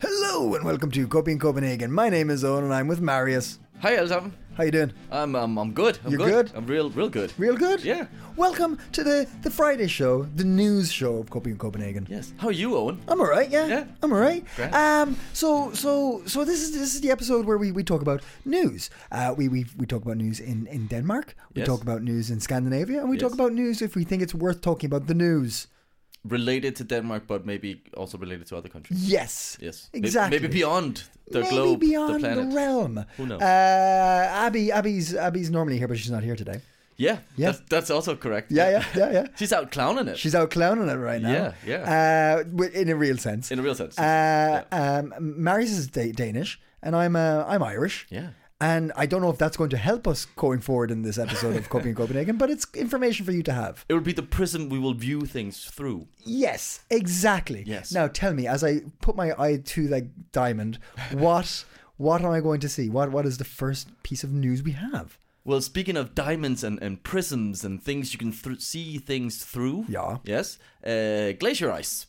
Hello and welcome to Coping in Copenhagen. My name is Owen and I'm with Marius. Hi, Elton. How you doing? I'm I'm, I'm good. I'm You're good. I'm real real good. Real good? Yeah. Welcome to the, the Friday show, the news show of Coping in Copenhagen. Yes. How are you, Owen? I'm alright, yeah. Yeah. I'm alright. Great. Um so so so this is this is the episode where we, we talk about news. Uh we, we we talk about news in, in Denmark, we Yes. talk about news in Scandinavia, and we talk about news if we think it's worth talking about the news. Related to Denmark, but maybe also related to other countries. Yes. Yes. Exactly. Maybe beyond the Maybe globe, beyond the planet. the realm. Who knows? Uh, Abby, Abby's, Abby's normally here, but she's not here today. yeah. Yeah. That's, that's also correct. Yeah, yeah, yeah, yeah. She's out clowning it. She's out clowning it right now. Yeah, yeah. Uh, in a real sense. in a real sense. Uh, um, Marius is da- Danish, and I'm uh, I'm Irish. yeah. And I don't know if that's going to help us going forward in this episode of Coping in Copenhagen, but it's information for you to have. It will be the prism we will view things through. Yes, exactly. Yes. Now tell me, as I put my eye to the diamond, what what am I going to see? What what is the first piece of news we have? Well, speaking of diamonds and, and prisms and things you can th- see things through. Yeah. Yes. Uh, glacier ice.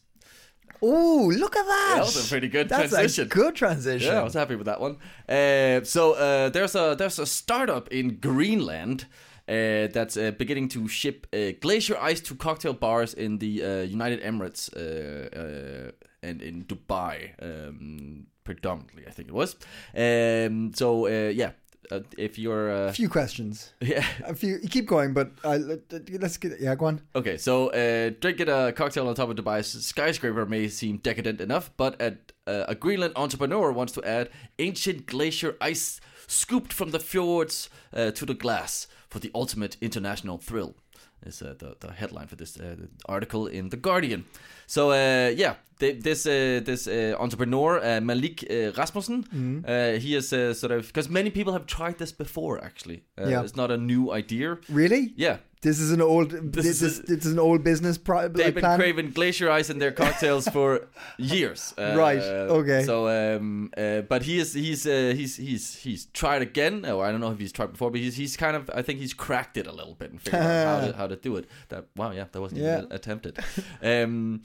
Oh, look at that! That was a pretty good That's transition. a good transition. Yeah, I was happy with that one. Uh, so uh, there's a there's a startup in Greenland uh, that's uh, beginning to ship uh, glacier ice to cocktail bars in the uh, United Emirates uh, uh, and in Dubai, um, predominantly, I think it was. Um, so uh, yeah, uh, if you're A uh, few questions. yeah. A few. You keep going, but uh, let, let's get. Yeah, go on. Okay, so uh, drinking a cocktail on top of Dubai's skyscraper may seem decadent enough, but a, uh, a Greenland entrepreneur wants to add ancient glacier ice scooped from the fjords uh, to the glass for the ultimate international thrill. Is uh, the, the headline for this uh, article in the Guardian. So uh, yeah, this uh, this uh, entrepreneur uh, Malik uh, Rasmussen, uh, he is uh, sort of because many people have tried this before. Actually, uh, Yeah. it's not a new idea. Really? Yeah, This is an old. This, is this, a- this is an old business. Pro- They've like been plan. craving glacier ice in their cocktails for years. Uh, Right, okay. So, um, uh, but he is he's uh, he's he's he's tried again. Oh, I don't know if he's tried before, but he's he's kind of I think he's cracked it a little bit and figured out how to how to do it. That wow, yeah, that wasn't Yeah. even attempted. Um,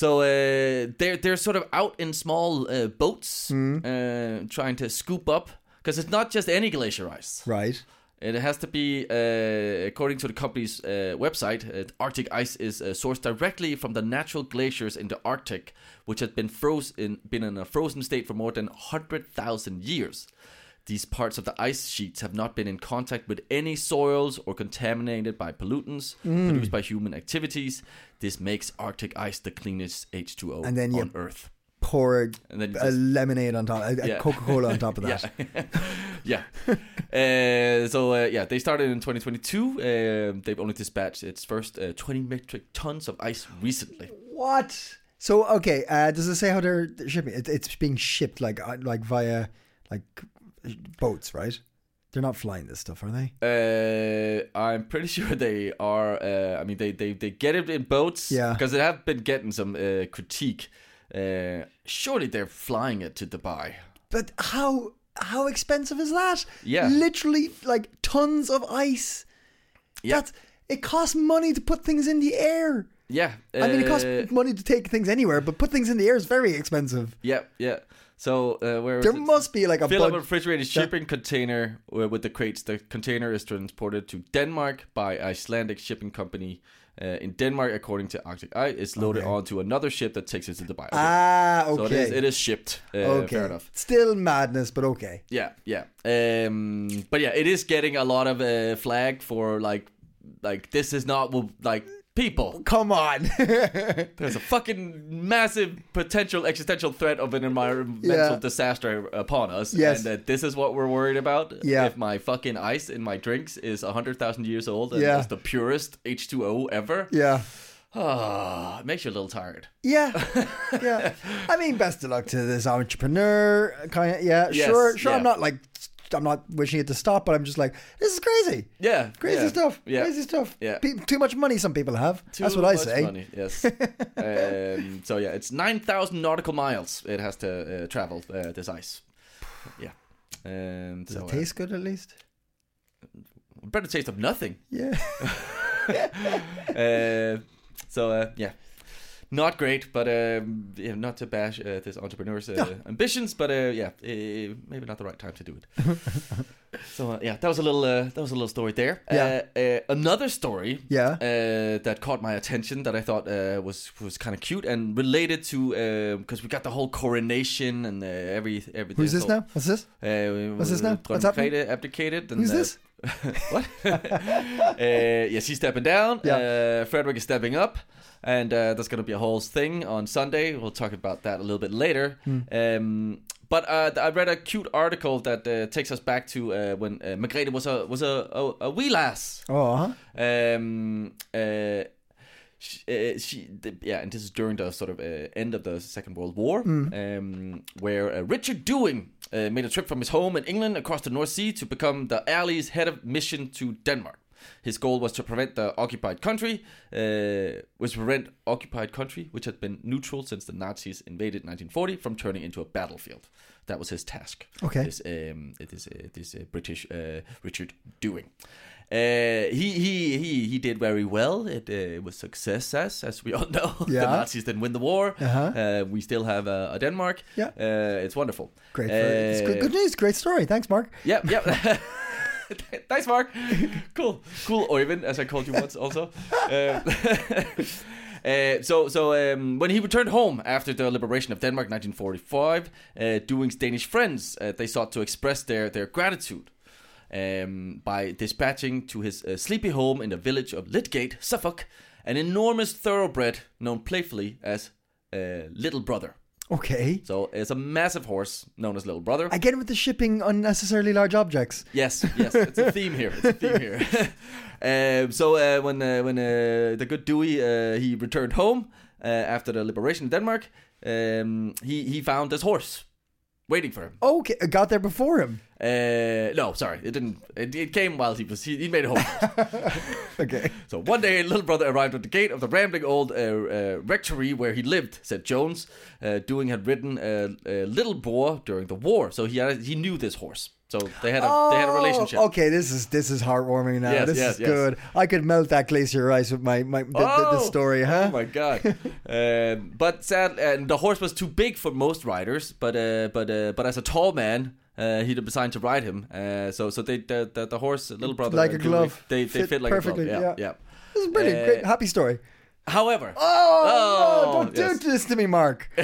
so uh, they're they're sort of out in small uh, boats, Hmm. uh, trying to scoop up because it's not just any glacier ice. Right. It has to be, uh, according to the company's uh, website, uh, Arctic ice is uh, sourced directly from the natural glaciers in the Arctic, which had been frozen been in a frozen state for more than hundred thousand years. These parts of the ice sheets have not been in contact with any soils or contaminated by pollutants produced by human activities. This makes Arctic ice the cleanest H2O And then on Earth. Pour a, And then you a just- lemonade on top, a, Yeah. Coca Cola on top of that. yeah. uh, so uh, yeah, they started in 2022. Uh, they've only dispatched its first uh, 20 metric tons of ice recently. What? So okay, uh, does it say how they're they're shipping? It, it's being shipped like uh, like via like boats, right? They're not flying this stuff, are they? Uh, I'm pretty sure they are. Uh, I mean, they, they they get it in boats. Yeah. Because they have been getting some uh, critique. Uh, surely they're flying it to Dubai. But how how expensive is that? Yeah. literally like tons of ice. Yeah. That's it costs money to put things in the air. Yeah. I mean, it costs uh, money to take things anywhere, but put things in the air is very expensive. Yeah, yeah. So uh, where There it? must be like a Fill up a refrigerated shipping container with the crates. The container is transported to Denmark by Icelandic shipping company uh, in Denmark, according to Arctic Ice. It's loaded Okay. onto another ship that takes it to Dubai. Okay. Ah, okay. is, it is shipped. Uh, okay. Fair enough. Still madness, but okay. Yeah, yeah. Um, but yeah, it is getting a lot of uh, flag for like, like this is not like people. Come on. There's a fucking massive potential existential threat of an environmental Yeah. disaster upon us. Yes. And that this is what we're worried about. Yeah. If my fucking ice in my drinks is 100,000 years old and Yeah. is the purest H2O ever. yeah. Ah, it makes you a little tired. Yeah, yeah. I mean, best of luck to this entrepreneur. Kind of, yeah. Yes, sure, sure. yeah. I'm not like, I'm not wishing it to stop, but I'm just like, this is crazy. Yeah, Crazy yeah, stuff. Yeah, Crazy stuff. Yeah. Pe- too much money. Some people have. Too That's what I say. Money, yes. um, so yeah, it's nine thousand nautical miles it has to uh, travel uh, this ice. Yeah. Um, Does so it uh, taste good at least? better taste of nothing. Yeah. uh, so uh, yeah, not great, but um, yeah, not to bash uh, this entrepreneur's uh, ambitions, but uh, yeah, uh, maybe not the right time to do it. so uh, yeah, that was a little uh, that was a little story there. Yeah. Uh, uh, another story. Yeah. Uh, that caught my attention that I thought uh, was was kind of cute and related to because we got the whole coronation and uh, every every. Who's this whole- now? What's this? Uh, What's this now? What's happening? Abdicated. And, Who's this? what? uh, yeah, she's stepping down. Yeah. Uh, Frederick is stepping up. And uh, there's going to be a whole thing on Sunday. We'll talk about that a little bit later. Hmm. Um, but uh, I read a cute article that uh, takes us back to uh, when uh, Margrethe was a was a, a, a wee lass. Oh, huh? Um, uh, she, uh, she the, yeah, and this is during the sort of uh, end of the Second World War, um, where uh, Richard Dewing uh, made a trip from his home in England across the North Sea to become the Allies' head of mission to Denmark. His goal was to prevent the occupied country, uh, was to prevent occupied country, which had been neutral since the Nazis invaded 1940, from turning into a battlefield. That was his task. Okay. This um, this uh, this uh, British uh, Richard Dewing. Uh, he he he he did very well. It uh, was success, as as we all know. the Nazis didn't win the war. Uh-huh. Uh, we still have uh, a Denmark. Yeah. uh, it's wonderful. Great. It's good, Uh, good news. Great story. Thanks, Mark. Yep, yep. Thanks, Mark. Cool, cool, Oyvind, as I called you once, also. Uh, uh, so, so um, when he returned home after the liberation of Denmark, 1945, uh, Dewing's Danish friends uh, they sought to express their their gratitude um, by dispatching to his uh, sleepy home in the village of Lidgate, Suffolk, an enormous thoroughbred known playfully as uh, Little Brother. Okay. So it's a massive horse known as Little Brother. Again, with the shipping unnecessarily large objects. Yes, yes, it's a theme here. It's a theme here. um, so uh, when uh, when uh, the good Dewey uh, he returned home uh, after the liberation of Denmark, um, he he found this horse waiting for him. Okay, I got there before him. Uh, no, sorry, it didn't. It, it came while he was he, he made it home. Okay. so one day, little brother arrived at the gate of the rambling old uh, uh, rectory where he lived. Said Jones. Uh, Dewing had ridden a, uh, Little Boar during the war, so he had, he knew this horse. So they had a they had a relationship. Oh, Okay, this is this is heartwarming now. Yes, this yes, is yes. good. I could melt that glacier ice with my my the, the, the Oh! story, huh? Oh my god! um, but sad, and the horse was too big for most riders. But uh, but uh, but as a tall man, uh, he designed to ride him. Uh, so so they the, the, the horse, little brother, Like a glove. They they Fit fit, like perfectly, a glove. Yeah, yeah. yeah. This is brilliant. Uh, Great, happy story. However, Oh, Oh, no, don't yes. do this to me, Mark.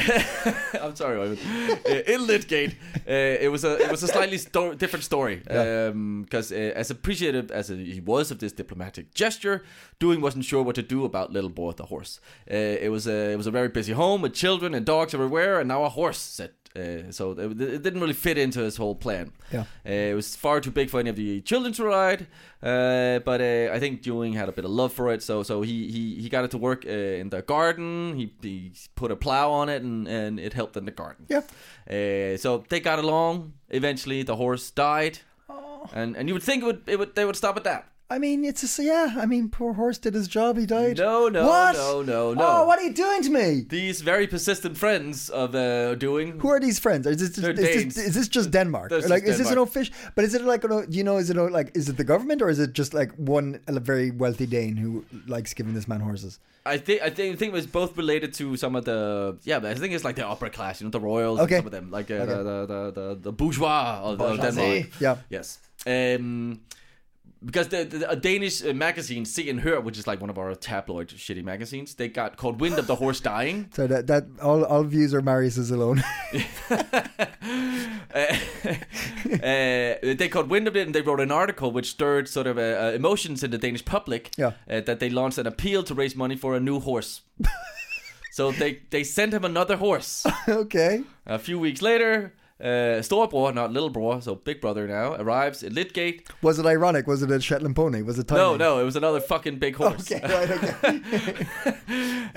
I'm sorry, Ivan. Uh, in Lidgate, uh, it was a it was a slightly sto- different story Yeah. because uh, as appreciative as he was of this diplomatic gesture, Dewing wasn't sure what to do about Little Boy with the horse. Uh, it was a it was a very busy home with children and dogs everywhere, and now a horse set. Uh, so it, it didn't really fit into his whole plan. Yeah. Uh, it was far too big for any of the children to ride, uh, but uh, I think Dewing had a bit of love for it, so so he he, he got it to work uh, in the garden. He, he put a plow on it, and, and it helped in the garden. Yeah. Uh, so they got along. Eventually, the horse died, and and you would think it would it would they would stop at that. I mean, it's a yeah. I mean, poor horse did his job. He died. No, no, what? no, no, no. Oh, what are you doing to me? These very persistent friends of uh, Dewing. Who are these friends? Is this, They're is this, is this just Denmark? This is like, is this an official? But is it like, you know, is it like, is it the government or is it just like one a very wealthy Dane who likes giving this man horses? I think I think I think it was both related to some of the yeah, but I think it's like the upper class, you know, the royals, and Okay. some of them, like uh, Okay. the, the, the the bourgeois of, of Denmark. Yeah. Yes. Um, because the, the a Danish uh, magazine, Se and Hør, which is like one of our tabloid shitty magazines, they got called wind of the horse dying. So that that all all views are Marius's alone. uh, uh, they caught wind of it and they wrote an article which stirred sort of uh, uh, emotions in the Danish public. Yeah. Uh, that they launched an appeal to raise money for a new horse. so they they sent him another horse. okay. A few weeks later, Uh, storebror, not little bror, so big brother now, arrives at Lidgate. Was it ironic? Was it a Shetland pony? Was it tiny? No, no, it was another fucking big horse. Okay, right, okay.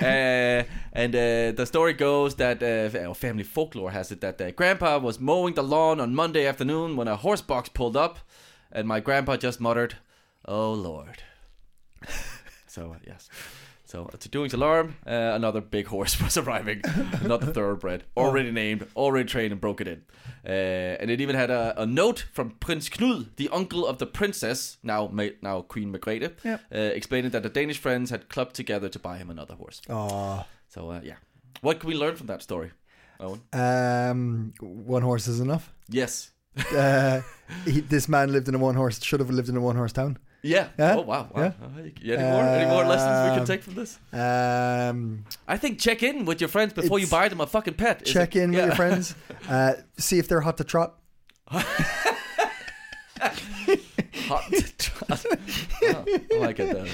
uh, and uh, the story goes that uh, family folklore has it that uh, grandpa was mowing the lawn on Monday afternoon when a horse box pulled up, and my grandpa just muttered, "Oh Lord." so uh, yes. So to Dewing's alarm, uh, another big horse was arriving, another thoroughbred, already named, already trained, and broke it in. Uh, and it even had a, a note from Prince Knud, the uncle of the princess, now now Queen Margrethe, Yep. uh, explaining that the Danish friends had clubbed together to buy him another horse. Aw. So uh, yeah, what can we learn from that story, Owen? Um, one horse is enough. Yes. Uh, he, this man lived in a one horse. Should have lived in a one horse town. Yeah. Yeah? Oh wow. wow. Yeah. Uh, any more? Any more lessons we can Um, take from this? Um, I think check in with your friends before you buy them a fucking pet. Check in with your friends. Uh, see if they're hot to trot. Hot to trot. oh, I like it. Though.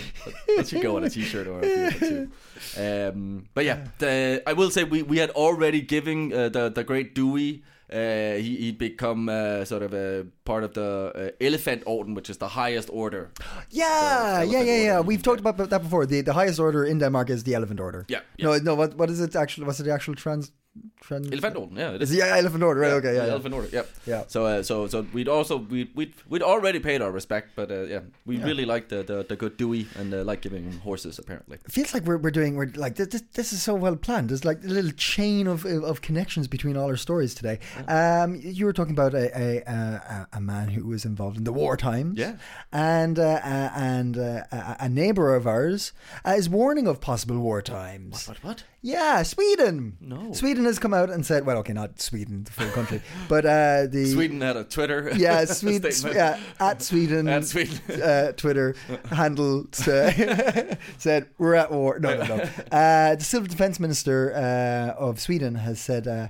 That should go on a t-shirt or a too. Um, but yeah, the, I will say we, we had already given uh, the the great Dewey. Uh, he he'd become uh, sort of a part of the uh, Elephant Orden, which is the highest order. Yeah, yeah, yeah, yeah. order. We've talked about that before. The the highest order in Denmark is the elephant order. Yeah, No, no. What what is it actually? What's it the actual trans? Trans Elephant Orden, yeah, it Is yeah, elephant order. Right. Yeah, okay. Yeah. yeah. Elephant Order. Yep. Yeah. So, uh, so, so we'd also we we'd we'd already paid our respect, but uh, yeah, we really like the, the the good Dewey and uh, like giving him horses apparently. It feels like we're, we're doing we're like this, this, is so well planned. There's like a little chain of of connections between all our stories today. Um, you were talking about a a, a a man who was involved in the war times. Yeah. and uh, uh, and uh, a, a neighbor of ours uh, is warning of possible war times. What? What what? Yeah, Sweden. No. Sweden has come out and said, well, okay, not Sweden, the full country, but uh, the Sweden had a Twitter. Yeah, Sweden. yeah, at Sweden. At Sweden. uh, Twitter handle uh, said we're at war. No, no, no. Uh, the civil defense minister uh, of Sweden has said uh,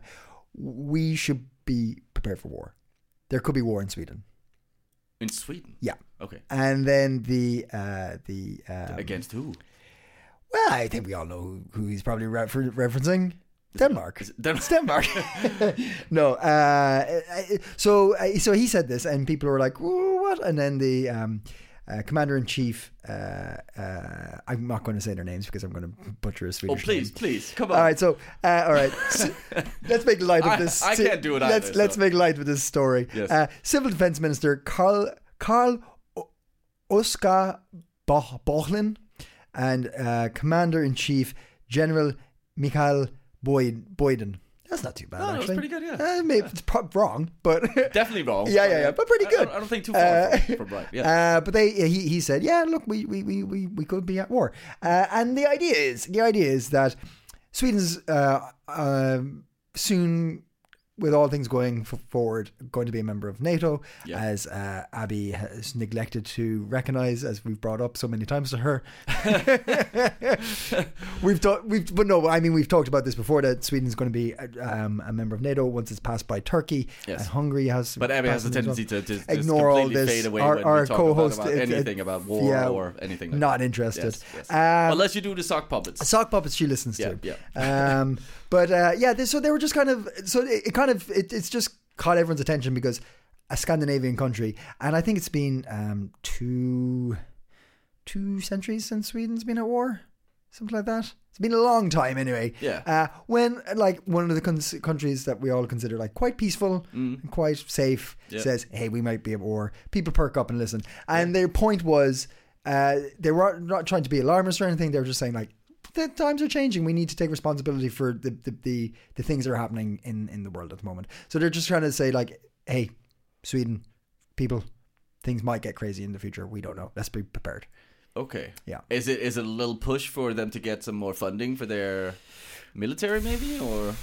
we should be prepared for war. There could be war in Sweden. in Sweden. Yeah, Okay. and then the uh, the um, Against who? well, I think we all know who, who he's probably refer- referencing. Denmark. Denmark? Denmark. no. Uh, so so he said this, and people were like, "What?" And then the um, uh, commander in chief. Uh, uh, I'm not going to say their names because I'm going to butcher a Swedish. Oh please, name. please, come on. All right, so uh, all right, let's make light of this. I can't do it either, Let's let's make light of this story. Yes. Uh, Civil Defense Minister Carl Carl Oskar Bo- Bochlin and uh, Commander in Chief General Mikhail Boyd Boyden. That's not too bad. No, that was actually. pretty good, yeah. Uh, maybe it's pro- wrong, but Definitely wrong. Yeah, yeah, yeah, but pretty good. I don't, I don't think too far Uh, from, from right. Yeah. uh, but they he, he said, yeah, look, we we, we, we, we could be at war. Uh, and the idea is the idea is that Sweden's uh, um soon, with all things going forward, going to be a member of NATO, Yeah. as uh, Abby has neglected to recognise, as we've brought up so many times to her. we've talked, we've, but no, I mean we've talked about this before that Sweden's going to be uh, um, a member of NATO once it's passed by Turkey, Yes. and Hungary has. But Abby has a it tendency to just, just ignore all completely this. fade away our when our we talk co-host about, about it- it- anything about war yeah, or anything. Like not that. interested. Yes, yes. Um, Unless you do the sock puppets. sock puppets she listens Yeah, to. yeah. Um, but uh, yeah, they, so they were just kind of so it, it kind of it, it's just caught everyone's attention because a Scandinavian country, and I think it's been um, two two centuries since Sweden's been at war, something like that. It's been a long time anyway. Yeah. Uh, when like one of the cons- countries that we all consider like quite peaceful Mm. and quite safe Yeah. says, "Hey, we might be at war," people perk up and listen. And their point was, uh, they were not trying to be alarmist or anything. They were just saying like, the times are changing. We need to take responsibility for the the, the, the things that are happening in, in the world at the moment. So they're just trying to say like, hey, Sweden, people, things might get crazy in the future. We don't know. Let's be prepared. Okay. Yeah. Is it is it a little push for them to get some more funding for their military, maybe, or?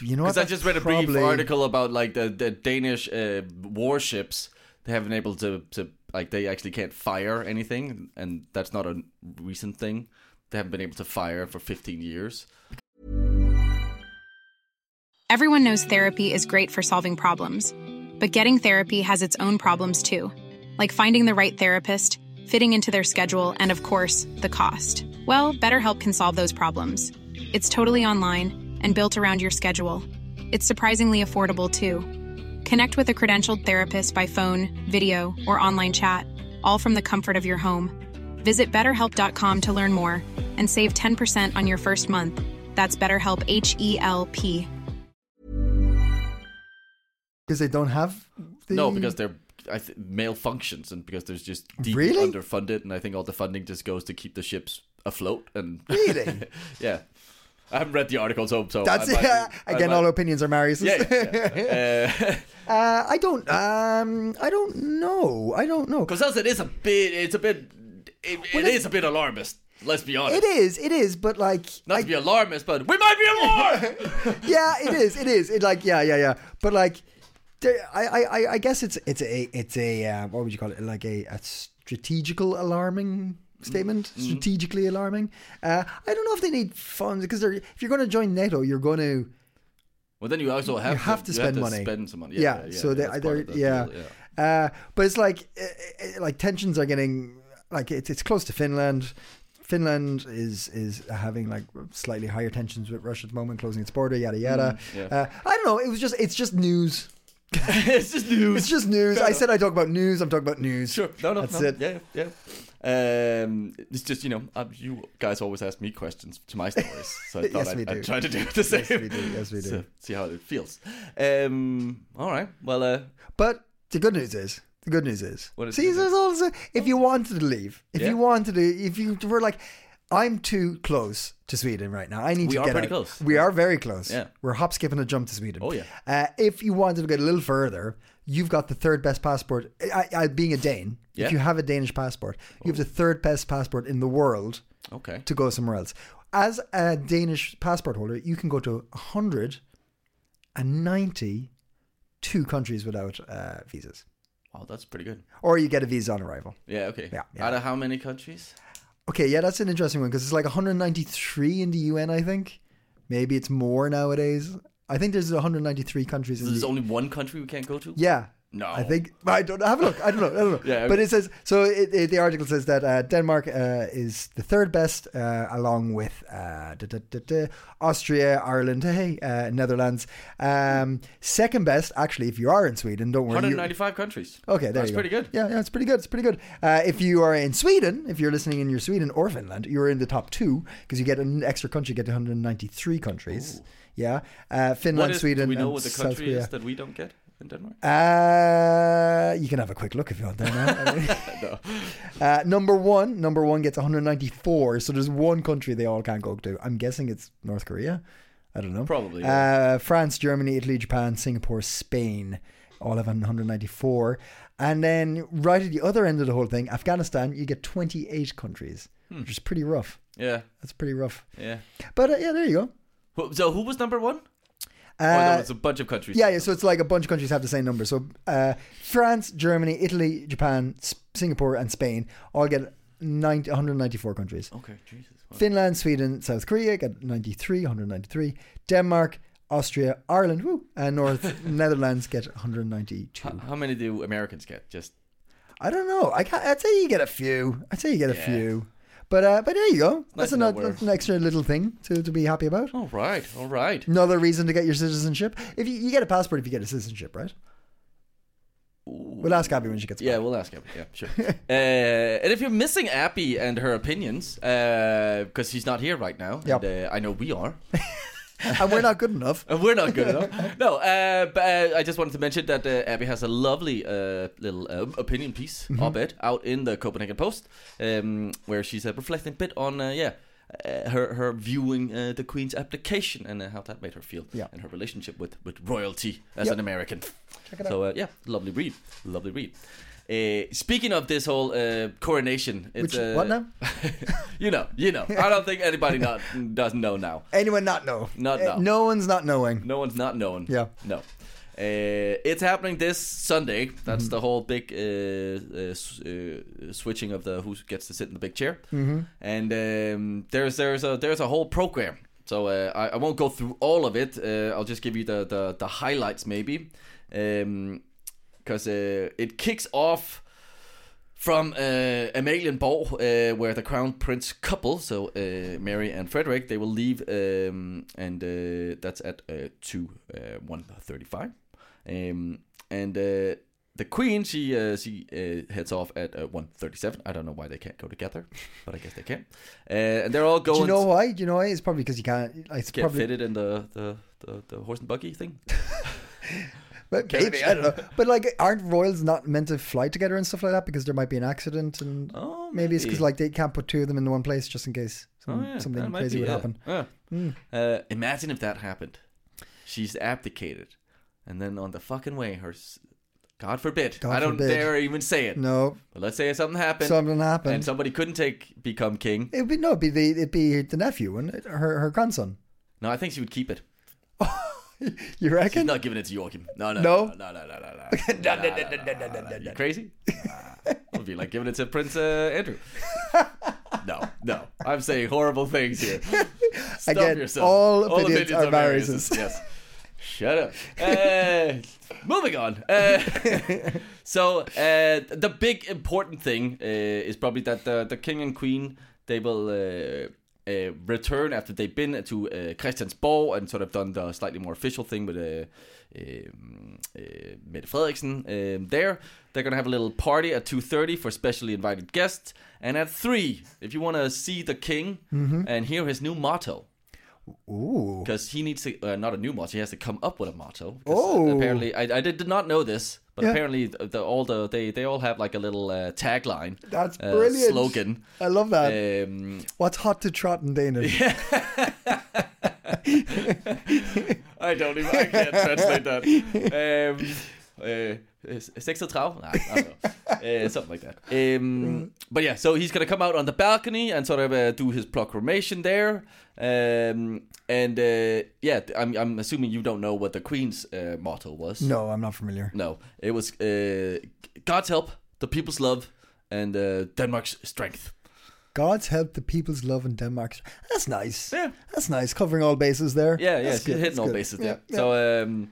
You know? Because I just read a brief Probably- article about like the the Danish uh, warships. They haven't been able to to like they actually can't fire anything, and that's not a recent thing. They haven't been able to fire for 15 years. Everyone knows therapy is great for solving problems, but getting therapy has its own problems too, like finding the right therapist, fitting into their schedule, and of course, the cost. Well, BetterHelp can solve those problems. It's totally online and built around your schedule. It's surprisingly affordable too. Connect with a credentialed therapist by phone, video, or online chat, all from the comfort of your home. Visit betterhelp.com to learn more and save 10% on your first month. That's BetterHelp H E L P. because they don't have. The... No, because they're I th- malfunctions and because there's just deep Really? underfunded, and I think all the funding just goes to keep the ships afloat. And Really? yeah, I haven't read the article, so so That's I might be- again. might- All opinions are Marius's. Yeah, yeah, yeah. uh, I don't. Um, I don't know. I don't know. Because as it is a bit. It's a bit. It, it is a bit alarmist. Let's be honest. It is. It is. But like, Not I- to be alarmist, but we might be war. yeah, it is. It is. It like yeah, yeah, yeah. But like, I, I, I- guess it's it's a it's a uh, what would you call it? Like a, a strategical alarming statement. Mm-hmm. Strategically alarming. Uh, I don't know if they need funds because they're if you're going to join NATO, you're going to well, then you also have you have to spend money. Spend some money. Yeah, Yeah, so they, they're, the yeah. yeah. Uh, but it's like uh, uh, like tensions are getting like it's it's close to Finland. Finland is is having like slightly higher tensions with Russia at the moment, closing its border, yada yada. Mm, yeah. uh, I don't know. It was just it's just news. it's just news. It's just news. I said I talk about news. I'm talking about news. Sure. No, no, That's no. it. Yeah, yeah. Um, it's just you know, uh, you guys always ask me questions to my stories, so I thought Yes, I'd. I'd try to do the same. Yes, we do. Yes, we do. So, see how it feels. Um, all right. Well, uh, But the good news is, the good news is, What is see, there's also if you wanted to leave, if Yeah. you wanted to, if you were like, I'm too close to Sweden right now. I need We to are get pretty out." close. We are very close. Yeah. we're hop, skip, and a jump to Sweden. Oh, yeah. Uh, if you wanted to get a little further, you've got the third best passport. I, I, being a Dane, Yeah. if you have a Danish passport, you have the third best passport in the world okay. to go somewhere else. As a Danish passport holder, you can go to 192 countries without uh, visas. Wow, that's pretty good. Or you get a visa on arrival. Yeah. Okay. Yeah, yeah. Out of how many countries? Okay, yeah, that's an interesting one because it's like 193 in the UN, I think. Maybe it's more nowadays. I think there's 193 countries in There's the only one country we can't go to. Yeah. No. I think I don't have a look. I don't know. I don't know. Yeah. But it says so. It, it, the article says that uh, Denmark uh, is the third best, uh, along with uh, da, da, da, Austria, Ireland, hey, uh, Netherlands. Um, second best, actually, if you are in Sweden, don't worry. you- 195 countries. Okay, there That's you go. pretty good. Yeah, yeah, it's pretty good. It's pretty good. Uh, if you are in Sweden, if you're listening in your Sweden or Finland, you're in the top two because you get an extra country, you get 193 countries. Yeah, uh, Finland, is, Sweden, do we know and what the South country Korea. that we don't get in Denmark? Uh, you can have a quick look if you want there now. no. uh, number one, number one gets 194. So there's one country they all can't go to. I'm guessing it's North Korea. I don't know. Probably, Uh, France, Germany, Italy, Japan, Singapore, Spain, all have 194. And then right at the other end of the whole thing, Afghanistan, you get 28 countries, Hmm. which is pretty rough. Yeah. That's pretty rough. Yeah. But uh, yeah, there you go. So who was number one? Uh, oh, there was a bunch of countries. Yeah, yeah, so it's like a bunch of countries have the same number. So uh, France, Germany, Italy, Japan, S- Singapore, and Spain all get 90, 194 countries. Okay. Jesus. Wow. Finland, Sweden, South Korea get 93, 193. Denmark, Austria, Ireland, woo, and North Netherlands get 192. How, how many do Americans get? Just I don't know. I can't, I'd say you get a few. I'd say you get a few. But uh, but there you go. That's another, that's an extra little thing to, to be happy about. all right. All right. Another reason to get your citizenship. If you, you get a passport if you get a citizenship, right? We'll ask Abby when she gets back. Yeah, we'll ask him. Yeah, sure. uh, and if you're missing Abby and her opinions, because she's not here right now, Yep. and, uh, I know we are. and we're not good enough. And we're not good enough. No, uh, but uh, I just wanted to mention that uh, Abby has a lovely uh, little uh, opinion piece, Mm-hmm. op-ed, out in the Copenhagen Post, um, where she's uh, reflecting a bit on, uh, yeah, uh, her her viewing uh, the Queen's application and uh, how that made her feel, Yeah. and her relationship with with royalty as Yep. an American. Check it so uh, yeah, lovely read, lovely read. Uh, speaking of this whole uh, coronation, it's Which uh, what now? you know, you know. I don't think anybody not doesn't know now. Anyone not know? Not know. No one's not knowing. No one's not knowing. Yeah. No. Uh, it's happening this Sunday. That's Mm-hmm. the whole big uh, uh, uh, switching of the who gets to sit in the big chair. Mm-hmm. And um, there's there's a there's a whole program. So uh, I, I won't go through all of it. Uh, I'll just give you the the, the highlights maybe, because uh, it kicks off From uh, Amalienborg, uh, where the crown prince couple, so uh, Mary and Frederick, they will leave, um, and uh, that's at uh, two uh, one thirty-five, um, and uh, the queen she uh, she uh, heads off at uh, one thirty-seven. I don't know why they can't go together, but I guess they can. Uh, and they're all going. Do you know why? Do you know why? It's probably because you can't. Like, it's Get probably, fitted in the, the, the, the horse and buggy thing. But maybe I don't know. But like, aren't royals not meant to fly together and stuff like that because there might be an accident and Oh, maybe it's because like they can't put two of them in one place just in case some, Oh, yeah, something crazy be, would yeah. happen. Yeah. Uh, imagine if that happened. She's abdicated, and then on the fucking way, her God forbid. God I don't forbid. dare even say it. No, But let's say something happened, something happened. and somebody couldn't take become king. It'd be no, it'd be the it'd be the nephew, wouldn't? Her her grandson. No, I think she would keep it. You She's reckon? not giving it to Joachim. No, no, No? no, no, no, no, no. no. No, no, no, no, no, no. You crazy? Would be like giving it to Prince uh, Andrew. No, no. I'm saying horrible things here. Stop Again, yourself. all opinions are Marius's. Yes. Shut up. Uh, moving on. Uh, so uh, the big important thing uh, is probably that the, the king and queen they will uh, uh, return after they've been to uh, Christiansborg and sort of done the slightly more official thing with uh, um, uh, Mette Frederiksen um, there. They're gonna have a little party at two thirty for specially invited guests, and at three, if you want to see the king and hear his new motto Ooh. because he needs to uh, not a new motto. He has to come up with a motto. uh, Oh. apparently, I, I did, did not know this, but Yeah. apparently, the, the all the they they all have like a little uh, tagline. That's uh, brilliant. slogan. I love that. Um, What's hot to trot in Danish? I don't even. I can't translate that. Um, uh, Sexetrav? Nah, I don't know. Uh, something like that. Um, but yeah, so he's gonna come out on the balcony and sort of uh, do his proclamation there. Um, and uh, yeah, I'm, I'm assuming you don't know what the Queen's uh, motto was. No, I'm not familiar. No, it was uh, God's help, the people's love, and uh, Denmark's strength. God's help the people's love and Denmark. That's nice. Yeah. That's nice. Covering all bases there. Yeah, yeah, That's she's good, hitting that's all good. bases Yeah, there. So um,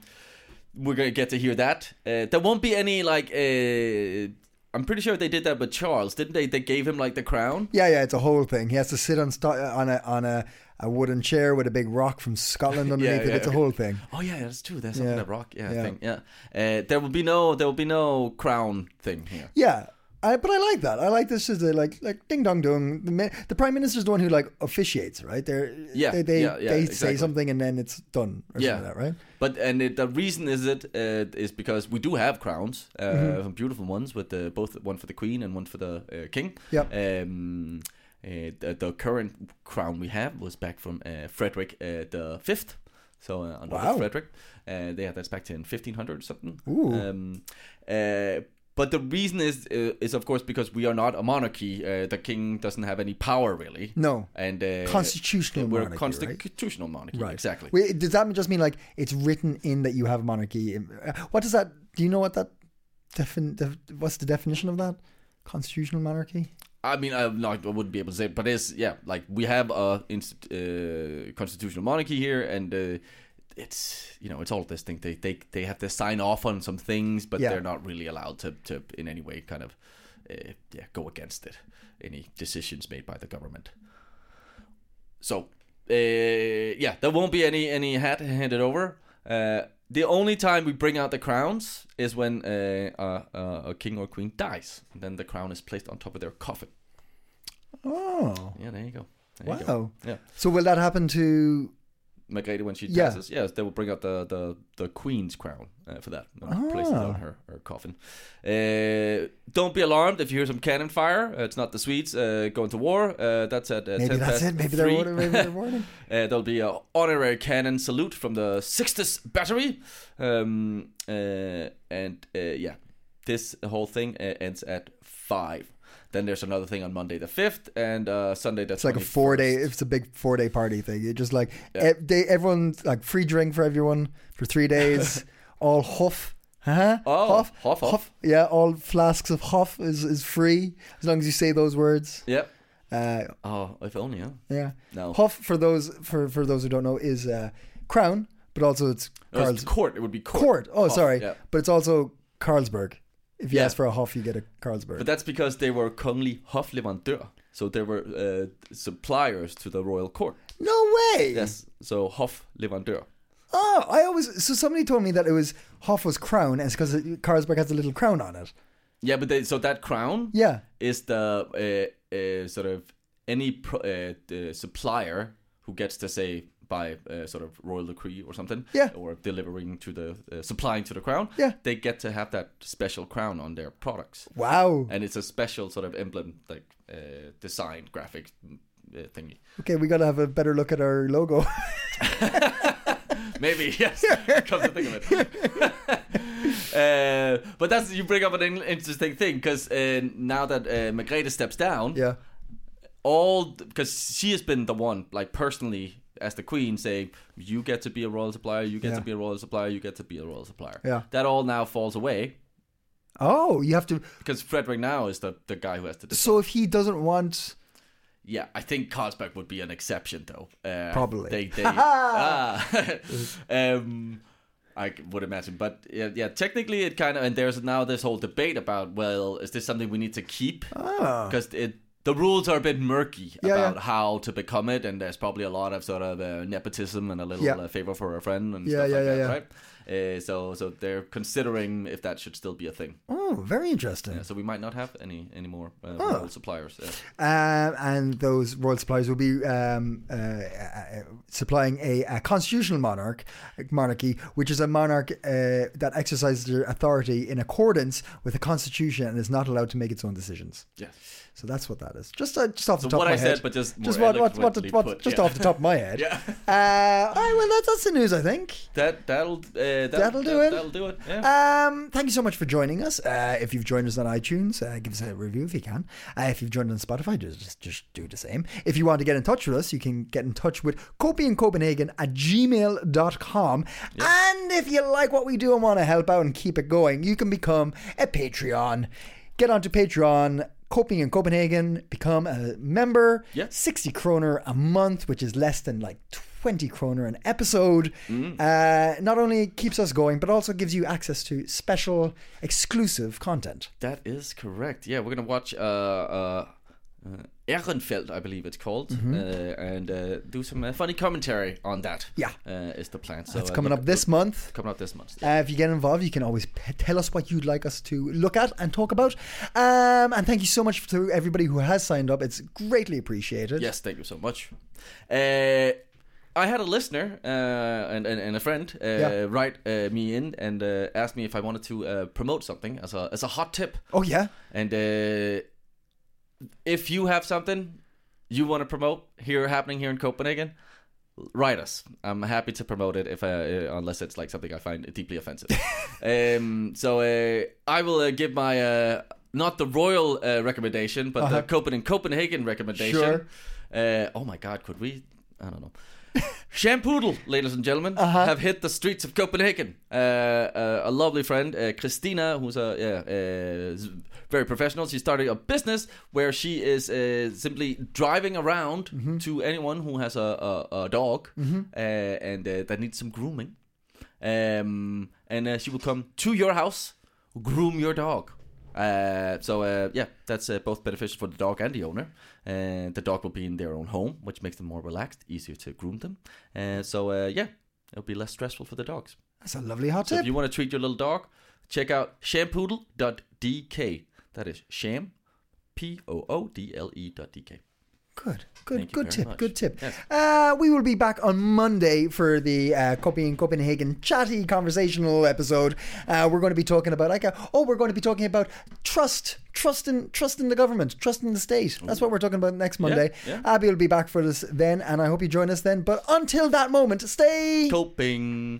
we're gonna get to hear that. Uh, there won't be any like. Uh, I'm pretty sure they did that with Charles, didn't they? They gave him like the crown. Yeah, yeah, it's a whole thing. He has to sit on sto- on a on a, a wooden chair with a big rock from Scotland underneath it. yeah, It's a whole thing. Oh yeah, that's true. There's something Yeah. that rock. Yeah, Yeah. thing. Yeah. Uh, there will be no. There will be no crown thing here. Yeah. I, but I like that. I like this as a like like ding dong dong. The, the prime minister's the one who like officiates, right? They're Yeah, they they, yeah, yeah, they exactly. say something and then it's done Yeah. like that, right? But and it, the reason is it uh, is because we do have crowns, uh, Mm-hmm. beautiful ones with the, both one for the queen and one for the uh, king. Yep. Um, uh, the, the current crown we have was back from uh, Frederick uh, the Fifth. So uh, under Wow. Frederick, uh, they had that's back to in 1500 or something. Ooh. Um, uh, but the reason is uh, is of course because we are not a monarchy. Uh, the king doesn't have any power really. No. And uh, Constitutional we're monarchy, a constitutional monarchy. Right. Exactly. Wait, does that just mean like it's written in that you have a monarchy? Uh, What does that? Do you know what that? Defin, def, what's the definition of that? Constitutional monarchy. I mean, I'm not, I wouldn't be able to say, it, but it's yeah, like we have a inst- uh, constitutional monarchy here, and uh, it's you know it's all this thing. They they they have to sign off on some things, but Yeah. they're not really allowed to to in any way kind of uh, yeah go against it. Any decisions made by the government. So uh, yeah, there won't be any any hat handed over. Uh, the only time we bring out the crowns is when uh, uh, a king or queen dies. And then the crown is placed on top of their coffin. Oh, Yeah, there you go. There you go. wow. Yeah, So will that happen to? Margrethe when she Yeah. passes, yes, they will bring out the the, the queen's crown uh, for that. and Place it Ah. on her, her coffin. Uh, don't be alarmed if you hear some cannon fire. Uh, it's not the Swedes uh, going to war. Uh, that's at uh, Maybe 10 that's it. Maybe they're warning. Maybe they're warning. Uh, there'll be an honorary cannon salute from the Sixtus Battery, um, and uh, yeah, this whole thing uh, ends at five. Then there's another thing on Monday the fifth and uh, Sunday the It's like a four day. It's a big four day party thing. You just like Yeah. e- they everyone like free drink for everyone for three days. all huff. Huh? Oh, huff, huff, huff. Yeah, all flasks of huff is, is free as long as you say those words. Yep. Uh, Oh, if only, huh? yeah. No. Huff for those for for those who don't know is uh, crown, but also it's No, it's court. It would be court. court. Oh, Huff, sorry, Yeah. but it's also Carlsberg. If you Yeah. ask for a Huff, you get a Carlsberg. But that's because they were kongelig hofleverandør. So they were uh, suppliers to the royal court. no way. Yes. So hofleverandør. Oh, I always. So somebody told me that it was Huff was crown, and it's because Carlsberg has a little crown on it. Yeah, but they, so that crown Yeah. is the uh, uh, sort of any pro, uh, supplier who gets to say by uh, sort of royal decree or something, Yeah. or delivering to the uh, supplying to the crown, Yeah. they get to have that special crown on their products, Wow. and it's a special sort of emblem, like uh, design graphic uh, thingy. Okay, we got to have a better look at our logo. Maybe yes. Come to think of it. uh, but that's you bring up an interesting thing because uh, now that uh, Margrethe steps down, yeah. all because she has been the one like personally as the queen saying you get to be a royal supplier you get Yeah. to be a royal supplier you get to be a royal supplier Yeah. that all now falls away Oh, you have to. because frederick now is the, the guy who has to decide. So if he doesn't want, yeah i think Carlsberg would be an exception though uh, Probably. they, they ah, um I would imagine, but yeah, yeah, technically it kind of, and there's now this whole debate about, well, is this something we need to keep? ah, because it the rules are a bit murky Yeah, about yeah. how to become it, and there's probably a lot of sort of uh, nepotism and a little Yeah. uh, favor for a friend and Yeah, stuff yeah, like yeah, that, yeah. right? Uh, so so they're considering if that should still be a thing. oh, very interesting. Yeah, so we might not have any any more uh, Oh. royal suppliers. Um, and those royal suppliers will be um, uh, uh, supplying a, a constitutional monarch monarchy, which is a monarch uh, that exercises their authority in accordance with the constitution and is not allowed to make its own decisions. yeah. So that's what that is. Just uh, just off the So top of my I said, head. but just just what, what, what, what, put, just yeah. off the top of my head. Yeah. Uh, all right, well, that's, that's the news, I think. That that'll uh, that, That'll do that, it. That'll do it. Yeah. Um, thank you so much for joining us. Uh, if you've joined us on iTunes, uh, give us a review if you can. Uh, if you've joined on Spotify, just, just just do the same. If you want to get in touch with us, you can get in touch with Copenhagen at gmail.com. And if you like what we do and want to help out and keep it going, you can become a Patreon. Get onto Patreon. Coping in Copenhagen, become a member. Yeah. 60 kroner a month, which is less than like 20 kroner an episode. Uh, not only keeps us going, but also gives you access to special, exclusive content. That is correct. Yeah, we're gonna watch uh, uh, uh, Ehrenfeld, I believe it's called, uh, and uh, do some uh, funny commentary on that. Mm-hmm. Yeah. uh, is the plan. So It's uh, coming up this month. Coming up this month. Uh, if you get involved, you can always p- tell us what you'd like us to look at and talk about. Um, and thank you so much to everybody who has signed up. It's greatly appreciated. Yes, thank you so much. Uh, I had a listener uh, and, and and a friend uh, Yeah. write uh, me in and uh, asked me if I wanted to uh, promote something as a as a hot tip. Oh, yeah. And uh, if you have something you want to promote here happening here in Copenhagen, write us. I'm happy to promote it if I, uh, unless it's like something I find deeply offensive. um, so uh, I will uh, give my uh, not the royal uh, recommendation, but the Copenhagen Copenhagen recommendation. Uh-huh. Sure. Uh, oh my God, could we? I don't know. Shampoodle, ladies and gentlemen, Uh-huh. have hit the streets of Copenhagen. Uh, uh, a lovely friend, uh, Christina, who's a yeah, uh, very professional. She started a business where she is uh, simply driving around Mm-hmm. to anyone who has a, a, a dog uh, and uh, that needs some grooming. Um, and uh, she will come to your house, groom your dog. Uh, so uh, yeah, that's uh, both beneficial for the dog and the owner. And the dog will be in their own home, which makes them more relaxed, easier to groom them. Uh, so uh, yeah, it'll be less stressful for the dogs. That's a lovely hot So tip. if you want to treat your little dog, check out shampoodle.dk. That is sham, p o o d l e dot dk. Good, good, Thank good tip, much. good tip. Yes. Uh, we will be back on Monday for the uh, Coping in Copenhagen chatty conversational episode. Uh, we're going to be talking about like, uh, oh, we're going to be talking about trust, trust in trust in the government, trust in the state. That's what we're talking about next Monday. yeah. Abby will be back for this then, and I hope you join us then. But until that moment, stay. Coping.